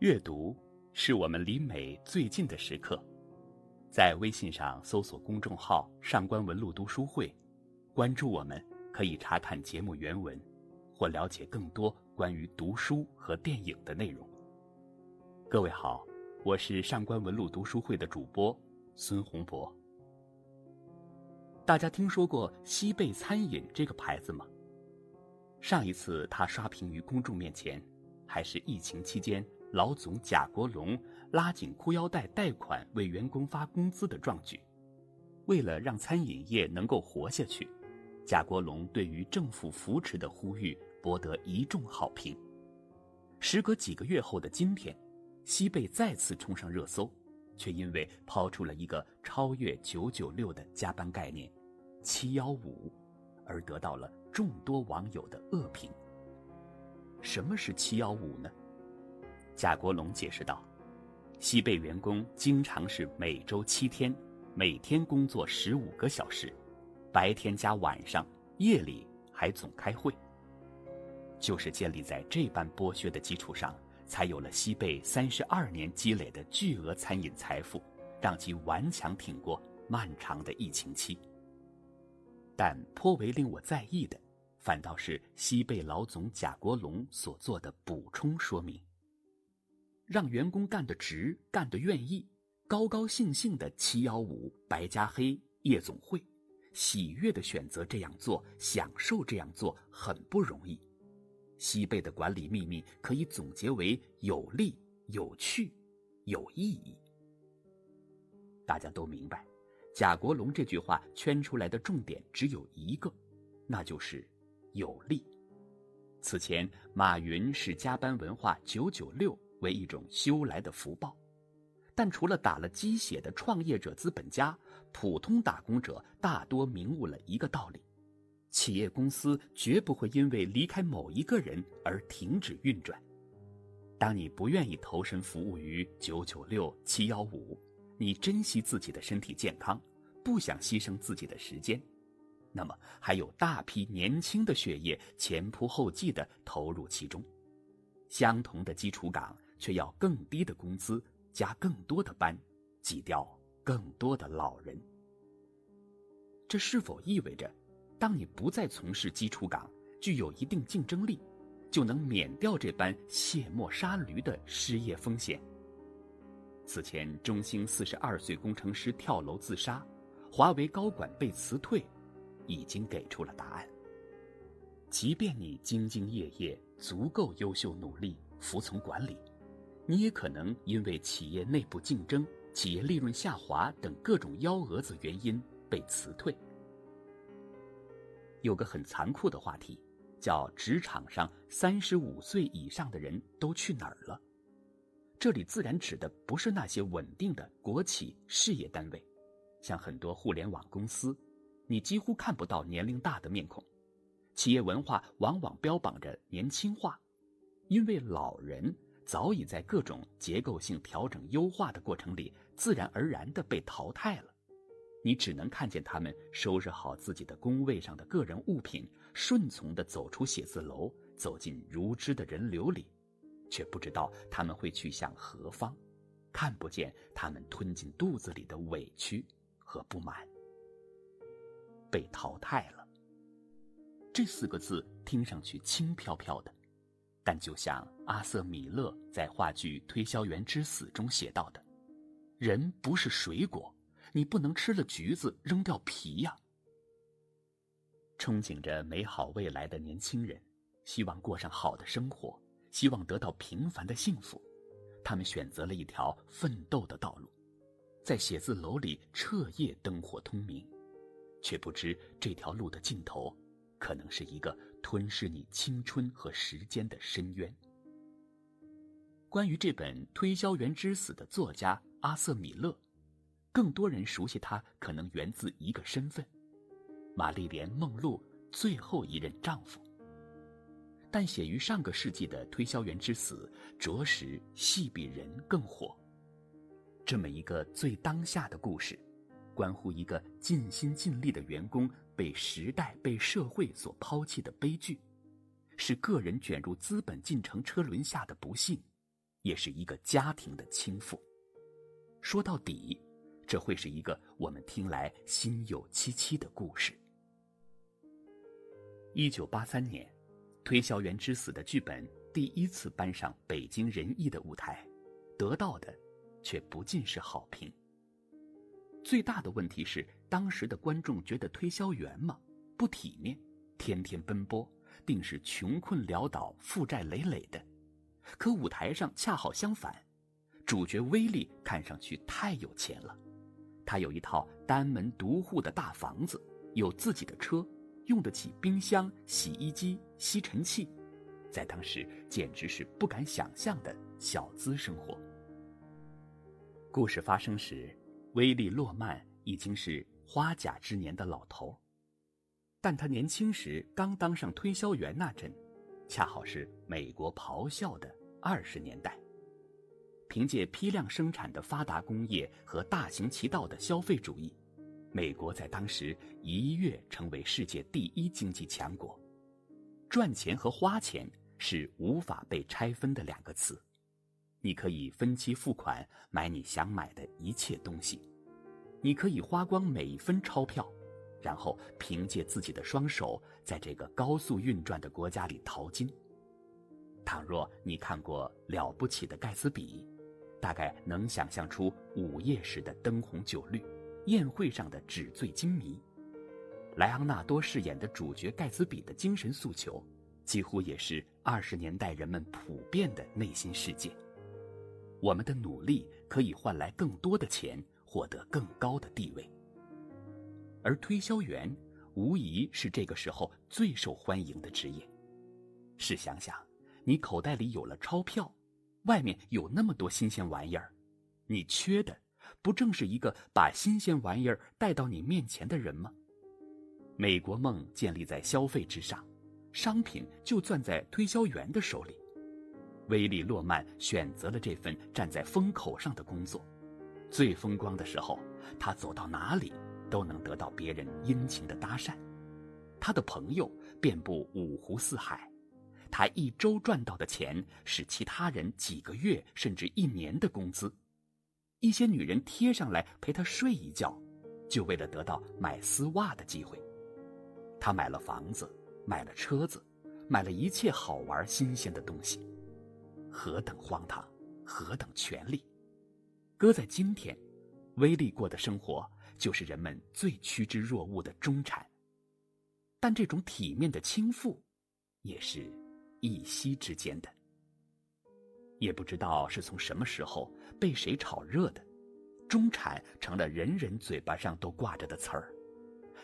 阅读是我们离美最近的时刻。在微信上搜索公众号“上官文露读书会”，关注我们，可以查看节目原文，或了解更多关于读书和电影的内容。各位好，我是上官文露读书会的主播孙洪博。大家听说过西贝餐饮这个牌子吗？上一次他刷屏于公众面前，还是疫情期间。老总贾国龙拉紧裤腰带贷款为员工发工资的壮举，为了让餐饮业能够活下去，贾国龙对于政府扶持的呼吁博得一众好评。时隔几个月后的今天，西贝再次冲上热搜，却因为抛出了一个超越九九六的加班概念“七幺五”，而得到了众多网友的恶评。什么是“七幺五”呢？贾国龙解释道：“西贝员工经常是每周七天，每天工作十五个小时，白天加晚上，夜里还总开会。就是建立在这般剥削的基础上，才有了西贝三十二年积累的巨额餐饮财富，让其顽强挺过漫长的疫情期。但颇为令我在意的，反倒是西贝老总贾国龙所做的补充说明。”让员工干得值，干得愿意，高高兴兴的七幺五白加黑夜总会，喜悦的选择这样做，享受这样做很不容易。西贝的管理秘密可以总结为有利、有趣、有意义。大家都明白，贾国龙这句话圈出来的重点只有一个，那就是有利。此前，马云是加班文化九九六。为一种修来的福报，但除了打了鸡血的创业者资本家，普通打工者大多明悟了一个道理：企业公司绝不会因为离开某一个人而停止运转。当你不愿意投身服务于九九六七幺五，你珍惜自己的身体健康，不想牺牲自己的时间，那么还有大批年轻的血液前仆后继地投入其中，相同的基础岗。却要更低的工资，加更多的班，挤掉更多的老人。这是否意味着，当你不再从事基础岗，具有一定竞争力，就能免掉这般卸磨杀驴的失业风险？此前，中兴四十二岁工程师跳楼自杀，华为高管被辞退，已经给出了答案。即便你兢兢业业，足够优秀努力，服从管理。你也可能因为企业内部竞争、企业利润下滑等各种幺蛾子原因被辞退。有个很残酷的话题，叫职场上三十五岁以上的人都去哪儿了？这里自然指的不是那些稳定的国企事业单位，像很多互联网公司，你几乎看不到年龄大的面孔。企业文化往往标榜着年轻化，因为老人。早已在各种结构性调整优化的过程里，自然而然地被淘汰了。你只能看见他们收拾好自己的工位上的个人物品，顺从地走出写字楼，走进如织的人流里，却不知道他们会去向何方，看不见他们吞进肚子里的委屈和不满。被淘汰了，这四个字听上去轻飘飘的。但就像阿瑟·米勒在话剧《推销员之死》中写到的：“人不是水果，你不能吃了橘子扔掉皮呀。”憧憬着美好未来的年轻人，希望过上好的生活，希望得到平凡的幸福，他们选择了一条奋斗的道路，在写字楼里彻夜灯火通明，却不知这条路的尽头。可能是一个吞噬你青春和时间的深渊。关于这本《推销员之死》的作家阿瑟·米勒，更多人熟悉他，可能源自一个身份——玛丽莲·梦露最后一任丈夫。但写于上个世纪的《推销员之死》，着实戏比人更火。这么一个最当下的故事。关乎一个尽心尽力的员工被时代、被社会所抛弃的悲剧，是个人卷入资本进程车轮下的不幸，也是一个家庭的倾覆。说到底，这会是一个我们听来心有戚戚的故事。一九八三年，《推销员之死》的剧本第一次搬上北京人艺的舞台，得到的却不尽是好评。最大的问题是，当时的观众觉得推销员嘛不体面，天天奔波，定是穷困潦倒、负债累累的。可舞台上恰好相反，主角威利看上去太有钱了，他有一套单门独户的大房子，有自己的车，用得起冰箱、洗衣机、吸尘器，在当时简直是不敢想象的小资生活。故事发生时，威利·洛曼已经是花甲之年的老头，但他年轻时刚当上推销员那阵，恰好是美国咆哮的。二十年代，凭借批量生产的发达工业和大行其道的消费主义，美国在当时一跃成为世界第一经济强国。赚钱和花钱是无法被拆分的两个词，你可以分期付款买你想买的一切东西，你可以花光每一分钞票，然后凭借自己的双手在这个高速运转的国家里淘金。倘若你看过《了不起的盖茨比》，大概能想象出午夜时的灯红酒绿，宴会上的纸醉金迷。莱昂纳多饰演的主角盖茨比的精神诉求，几乎也是二十年代人们普遍的内心世界。我们的努力可以换来更多的钱，获得更高的地位。而推销员无疑是这个时候最受欢迎的职业。试想想。你口袋里有了钞票，外面有那么多新鲜玩意儿，你缺的不正是一个把新鲜玩意儿带到你面前的人吗？美国梦建立在消费之上，商品就攥在推销员的手里。威利·洛曼选择了这份站在风口上的工作，最风光的时候，他走到哪里都能得到别人殷勤的搭讪，他的朋友遍布五湖四海。他一周赚到的钱是其他人几个月甚至一年的工资，一些女人贴上来陪他睡一觉，就为了得到买丝袜的机会。他买了房子，买了车子，买了一切好玩新鲜的东西，何等荒唐，何等权利！搁在今天，威利过的生活就是人们最趋之若鹜的中产。但这种体面的倾覆，也是。一夕之间的，也不知道是从什么时候被谁炒热的，中产成了人人嘴巴上都挂着的词儿。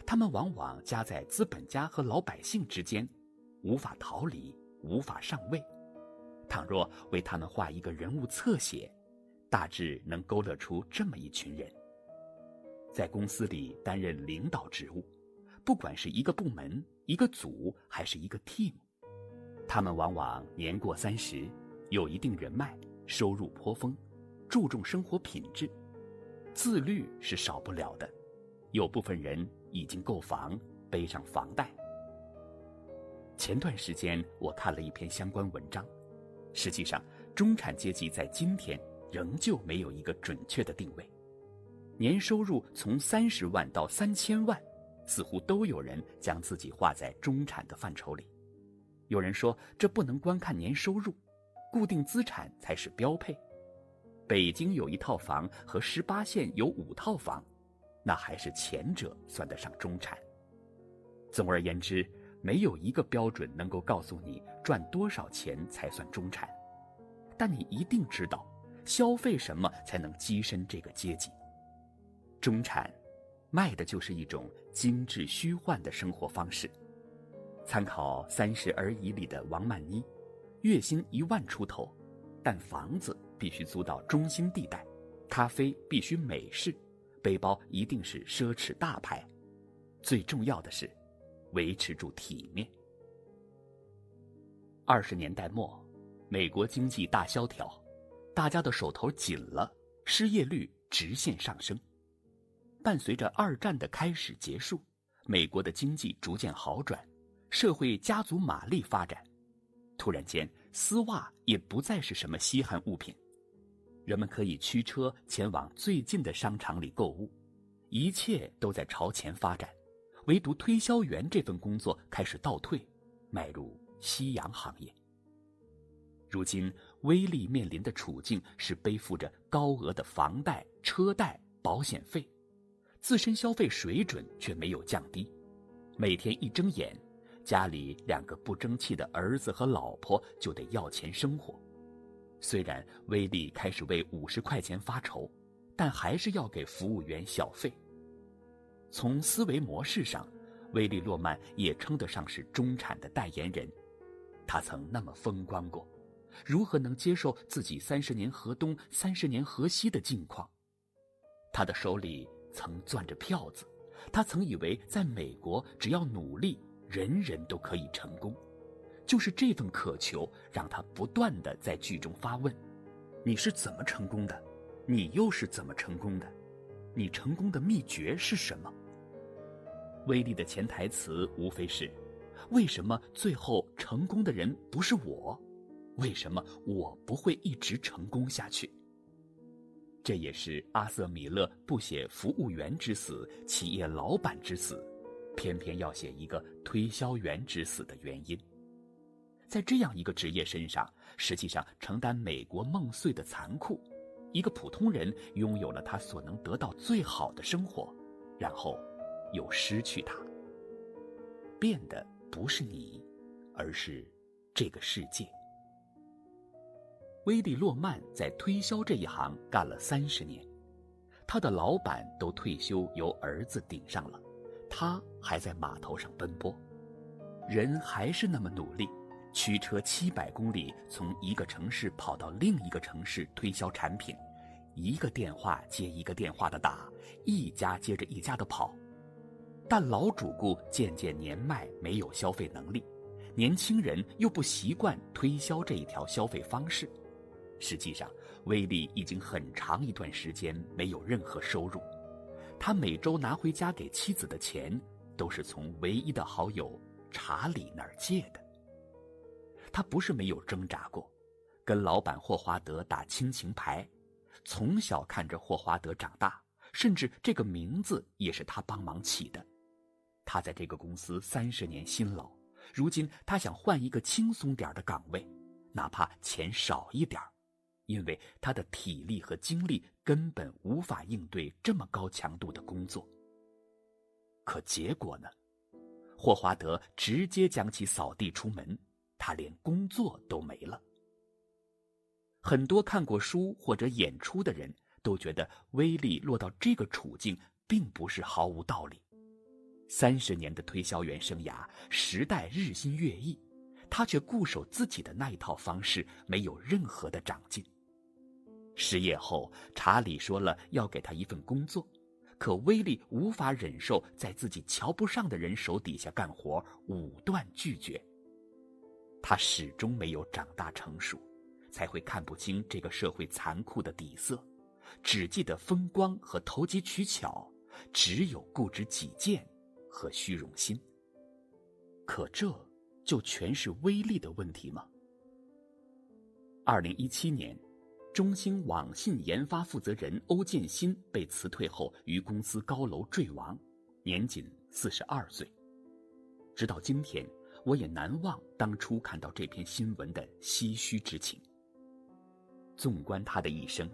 他们往往夹在资本家和老百姓之间，无法逃离，无法上位。倘若为他们画一个人物侧写，大致能勾勒出这么一群人：在公司里担任领导职务，不管是一个部门、一个组还是一个 team。他们往往年过三十，有一定人脉，收入颇丰，注重生活品质，自律是少不了的。有部分人已经购房，背上房贷。前段时间我看了一篇相关文章，实际上中产阶级在今天仍旧没有一个准确的定位，年收入从三十万到三千万，似乎都有人将自己划在中产的范畴里。有人说，这不能光看年收入，固定资产才是标配。北京有一套房和十八线有五套房，那还是前者算得上中产。总而言之，没有一个标准能够告诉你赚多少钱才算中产，但你一定知道，消费什么才能跻身这个阶级。中产，卖的就是一种精致虚幻的生活方式。参考《三十而已》里的王曼妮，月薪一万出头，但房子必须租到中心地带，咖啡必须美式，背包一定是奢侈大牌，最重要的是，维持住体面。二十年代末，美国经济大萧条，大家的手头紧了，失业率直线上升。伴随着二战的开始结束，美国的经济逐渐好转。社会家族马力发展，突然间，丝袜也不再是什么稀罕物品，人们可以驱车前往最近的商场里购物，一切都在朝前发展，唯独推销员这份工作开始倒退，迈入夕阳行业。如今，威利面临的处境是背负着高额的房贷、车贷、保险费，自身消费水准却没有降低，每天一睁眼。家里两个不争气的儿子和老婆就得要钱生活，虽然威利开始为五十块钱发愁，但还是要给服务员小费。从思维模式上，威利·洛曼也称得上是中产的代言人。他曾那么风光过，如何能接受自己三十年河东、三十年河西的境况？他的手里曾攥着票子，他曾以为在美国只要努力。人人都可以成功，就是这份渴求让他不断的在剧中发问：“你是怎么成功的？你又是怎么成功的？你成功的秘诀是什么？”威力的潜台词无非是：为什么最后成功的人不是我？为什么我不会一直成功下去？这也是阿瑟·米勒不写服务员之死，企业老板之死。偏偏要写一个推销员之死的原因，在这样一个职业身上，实际上承担美国梦碎的残酷。一个普通人拥有了他所能得到最好的生活，然后又失去它。变的不是你，而是这个世界。威利·洛曼在推销这一行干了三十年，他的老板都退休，由儿子顶上了。他还在码头上奔波，人还是那么努力，驱车七百公里从一个城市跑到另一个城市推销产品，一个电话接一个电话的打，一家接着一家的跑。但老主顾渐渐年迈，没有消费能力，年轻人又不习惯推销这一条消费方式。实际上，威利已经很长一段时间没有任何收入。他每周拿回家给妻子的钱，都是从唯一的好友查理那儿借的。他不是没有挣扎过，跟老板霍华德打亲情牌，从小看着霍华德长大，甚至这个名字也是他帮忙起的。他在这个公司三十年辛劳，如今他想换一个轻松点的岗位，哪怕钱少一点因为他的体力和精力根本无法应对这么高强度的工作。可结果呢？霍华德直接将其扫地出门，他连工作都没了。很多看过书或者演出的人都觉得，威力落到这个处境并不是毫无道理。三十年的推销员生涯，时代日新月异，他却固守自己的那一套方式，没有任何的长进。失业后，查理说了要给他一份工作，可威利无法忍受在自己瞧不上的人手底下干活，武断拒绝。他始终没有长大成熟，才会看不清这个社会残酷的底色，只记得风光和投机取巧，只有固执己见和虚荣心。可这就全是威力的问题吗？二零一七年。中兴网信研发负责人欧建新被辞退后，于公司高楼坠亡，年仅四十二岁。直到今天，我也难忘当初看到这篇新闻的唏嘘之情。纵观他的一生，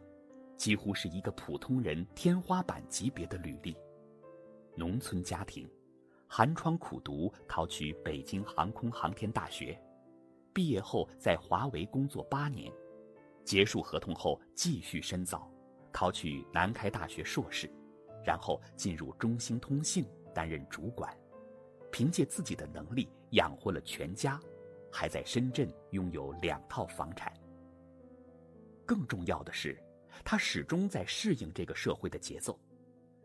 几乎是一个普通人天花板级别的履历：农村家庭，寒窗苦读，考取北京航空航天大学，毕业后在华为工作八年。结束合同后，继续深造，考取南开大学硕士，然后进入中兴通信担任主管，凭借自己的能力养活了全家，还在深圳拥有两套房产。更重要的是，他始终在适应这个社会的节奏，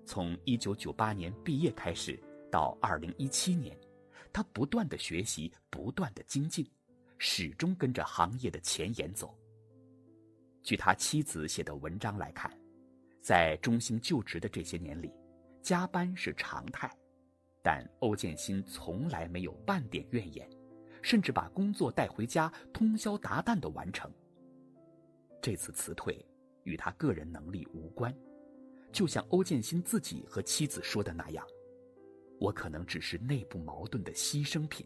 从1998年毕业开始到2017年，他不断的学习，不断的精进，始终跟着行业的前沿走。据他妻子写的文章来看，在中兴就职的这些年里，加班是常态，但欧建新从来没有半点怨言，甚至把工作带回家，通宵达旦的完成。这次辞退与他个人能力无关，就像欧建新自己和妻子说的那样：“我可能只是内部矛盾的牺牲品。”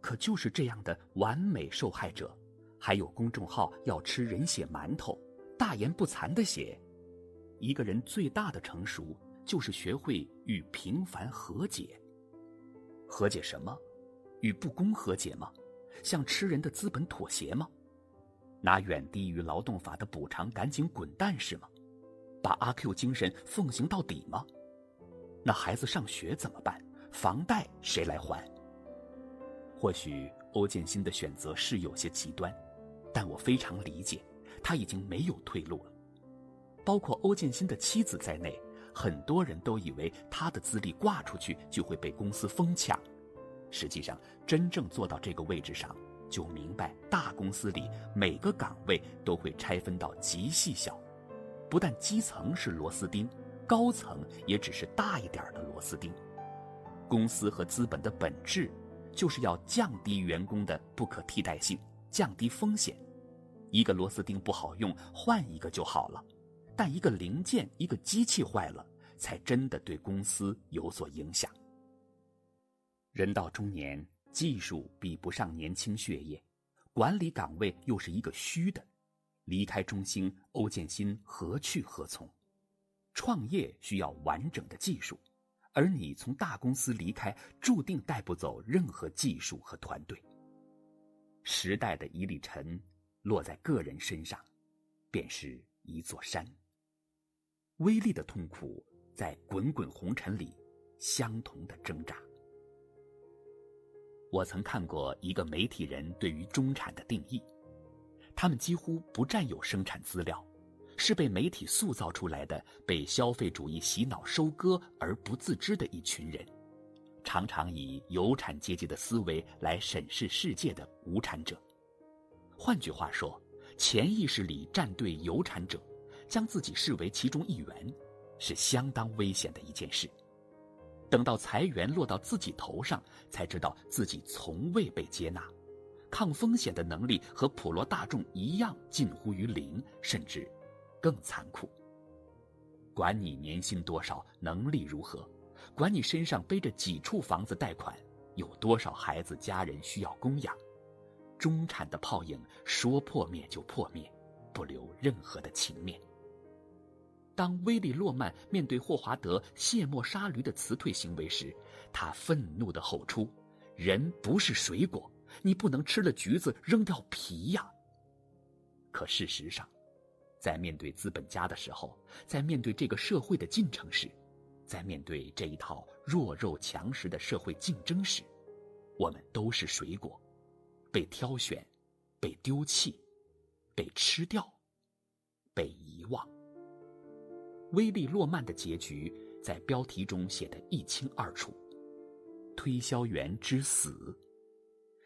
可就是这样的完美受害者，还有公众号要吃人血馒头，大言不惭的写：“一个人最大的成熟，就是学会与平凡和解。和解什么？与不公和解吗？向吃人的资本妥协吗？拿远低于劳动法的补偿赶紧滚蛋是吗？把阿 Q 精神奉行到底吗？那孩子上学怎么办？房贷谁来还？”或许欧建新的选择是有些极端，但我非常理解，他已经没有退路了。包括欧建新的妻子在内，很多人都以为他的资历挂出去就会被公司疯抢。实际上，真正做到这个位置上，就明白大公司里每个岗位都会拆分到极细小，不但基层是螺丝钉，高层也只是大一点的螺丝钉。公司和资本的本质。就是要降低员工的不可替代性，降低风险。一个螺丝钉不好用，换一个就好了。但一个零件、一个机器坏了，才真的对公司有所影响。人到中年，技术比不上年轻血液，管理岗位又是一个虚的。离开中兴，欧建新何去何从？创业需要完整的技术。而你从大公司离开，注定带不走任何技术和团队。时代的一粒尘落在个人身上，便是一座山。微利的痛苦在滚滚红尘里，相同的挣扎。我曾看过一个媒体人对于中产的定义，他们几乎不占有生产资料。是被媒体塑造出来的，被消费主义洗脑收割而不自知的一群人，常常以有产阶级的思维来审视世界的无产者。换句话说，潜意识里站队有产者，将自己视为其中一员，是相当危险的一件事。等到裁员落到自己头上，才知道自己从未被接纳，抗风险的能力和普罗大众一样近乎于零，甚至。更残酷。管你年薪多少，能力如何，管你身上背着几处房子贷款，有多少孩子家人需要供养，中产的泡影说破灭就破灭，不留任何的情面。当威利·洛曼面对霍华德卸磨杀驴的辞退行为时，他愤怒地吼出：“人不是水果，你不能吃了橘子扔掉皮呀！”可事实上，在面对资本家的时候，在面对这个社会的进程时，在面对这一套弱肉强食的社会竞争时，我们都是水果，被挑选，被丢弃，被吃掉，被遗忘。威利·洛曼的结局在标题中写得一清二楚：推销员之死。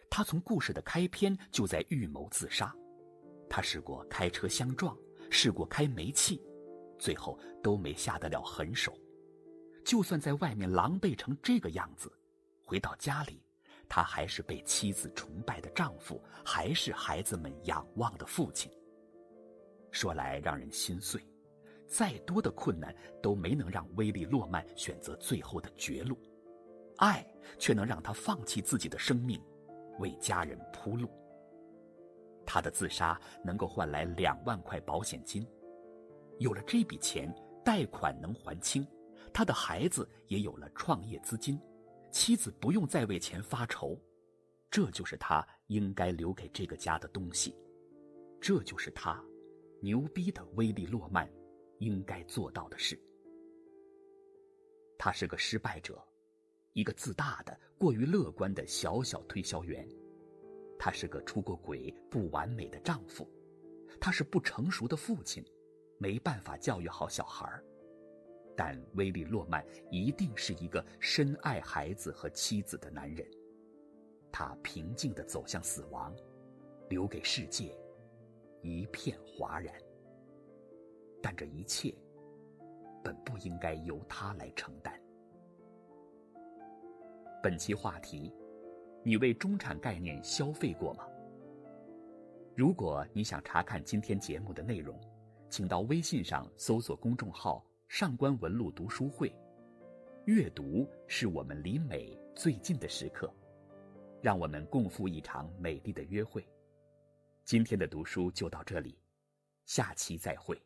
他从故事的开篇就在预谋自杀，他试过开车相撞。试过开煤气，最后都没下得了狠手。就算在外面狼狈成这个样子，回到家里，他还是被妻子崇拜的丈夫，还是孩子们仰望的父亲。说来让人心碎，再多的困难都没能让威利·洛曼选择最后的绝路，爱却能让他放弃自己的生命，为家人铺路。他的自杀能够换来两万块保险金，有了这笔钱，贷款能还清，他的孩子也有了创业资金，妻子不用再为钱发愁，这就是他应该留给这个家的东西，这就是他，牛逼的威利·洛曼，应该做到的事。他是个失败者，一个自大的、过于乐观的小小推销员。他是个出过轨、不完美的丈夫，他是不成熟的父亲，没办法教育好小孩儿。但威利·洛曼一定是一个深爱孩子和妻子的男人。他平静地走向死亡，留给世界一片哗然。但这一切本不应该由他来承担。本期话题。你为中产概念消费过吗？如果你想查看今天节目的内容，请到微信上搜索公众号“上官文露读书会”。阅读是我们离美最近的时刻，让我们共赴一场美丽的约会。今天的读书就到这里，下期再会。